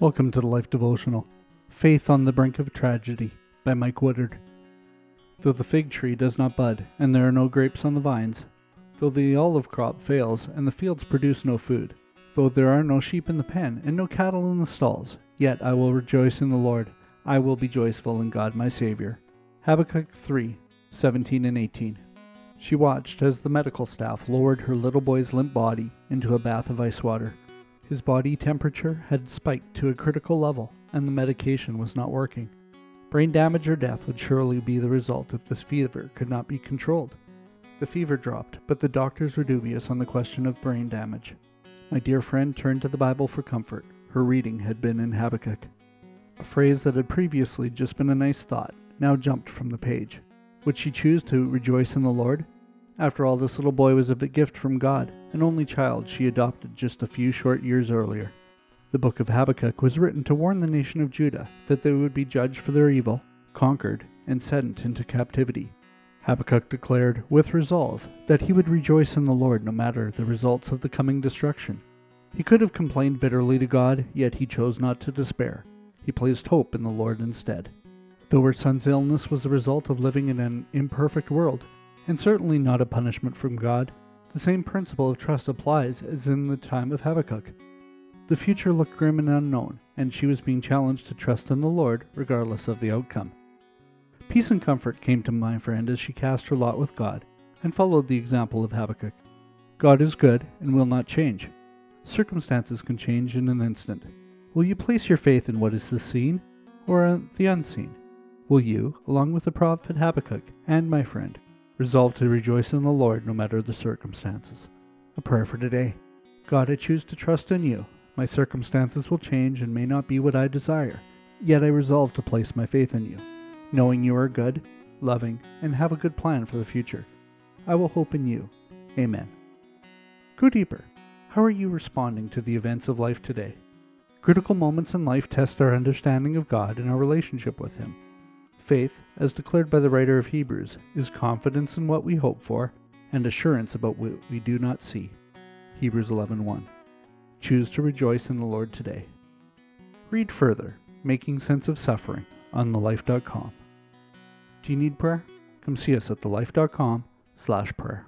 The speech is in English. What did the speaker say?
Welcome to the Life Devotional Faith on the Brink of Tragedy by Mike Woodard. Though the fig tree does not bud, and there are no grapes on the vines, though the olive crop fails, and the fields produce no food, though there are no sheep in the pen, and no cattle in the stalls, yet I will rejoice in the Lord. I will be joyful in God my Savior. Habakkuk 3 17 and 18. She watched as the medical staff lowered her little boy's limp body into a bath of ice water. His body temperature had spiked to a critical level, and the medication was not working. Brain damage or death would surely be the result if this fever could not be controlled. The fever dropped, but the doctors were dubious on the question of brain damage. My dear friend turned to the Bible for comfort. Her reading had been in Habakkuk. A phrase that had previously just been a nice thought now jumped from the page. Would she choose to rejoice in the Lord? After all, this little boy was a gift from God, an only child she adopted just a few short years earlier. The book of Habakkuk was written to warn the nation of Judah that they would be judged for their evil, conquered, and sent into captivity. Habakkuk declared, with resolve, that he would rejoice in the Lord no matter the results of the coming destruction. He could have complained bitterly to God, yet he chose not to despair. He placed hope in the Lord instead. Though her son's illness was the result of living in an imperfect world, and certainly not a punishment from God. The same principle of trust applies as in the time of Habakkuk. The future looked grim and unknown, and she was being challenged to trust in the Lord regardless of the outcome. Peace and comfort came to my friend as she cast her lot with God and followed the example of Habakkuk. God is good and will not change. Circumstances can change in an instant. Will you place your faith in what is the seen or the unseen? Will you, along with the prophet Habakkuk and my friend, Resolve to rejoice in the Lord no matter the circumstances. A prayer for today. God, I choose to trust in you. My circumstances will change and may not be what I desire, yet I resolve to place my faith in you, knowing you are good, loving, and have a good plan for the future. I will hope in you. Amen. Go deeper. How are you responding to the events of life today? Critical moments in life test our understanding of God and our relationship with Him. Faith, as declared by the writer of Hebrews, is confidence in what we hope for and assurance about what we do not see. Hebrews 11:1. Choose to rejoice in the Lord today. Read further, Making Sense of Suffering, on thelife.com. Do you need prayer? Come see us at thelife.com/prayer.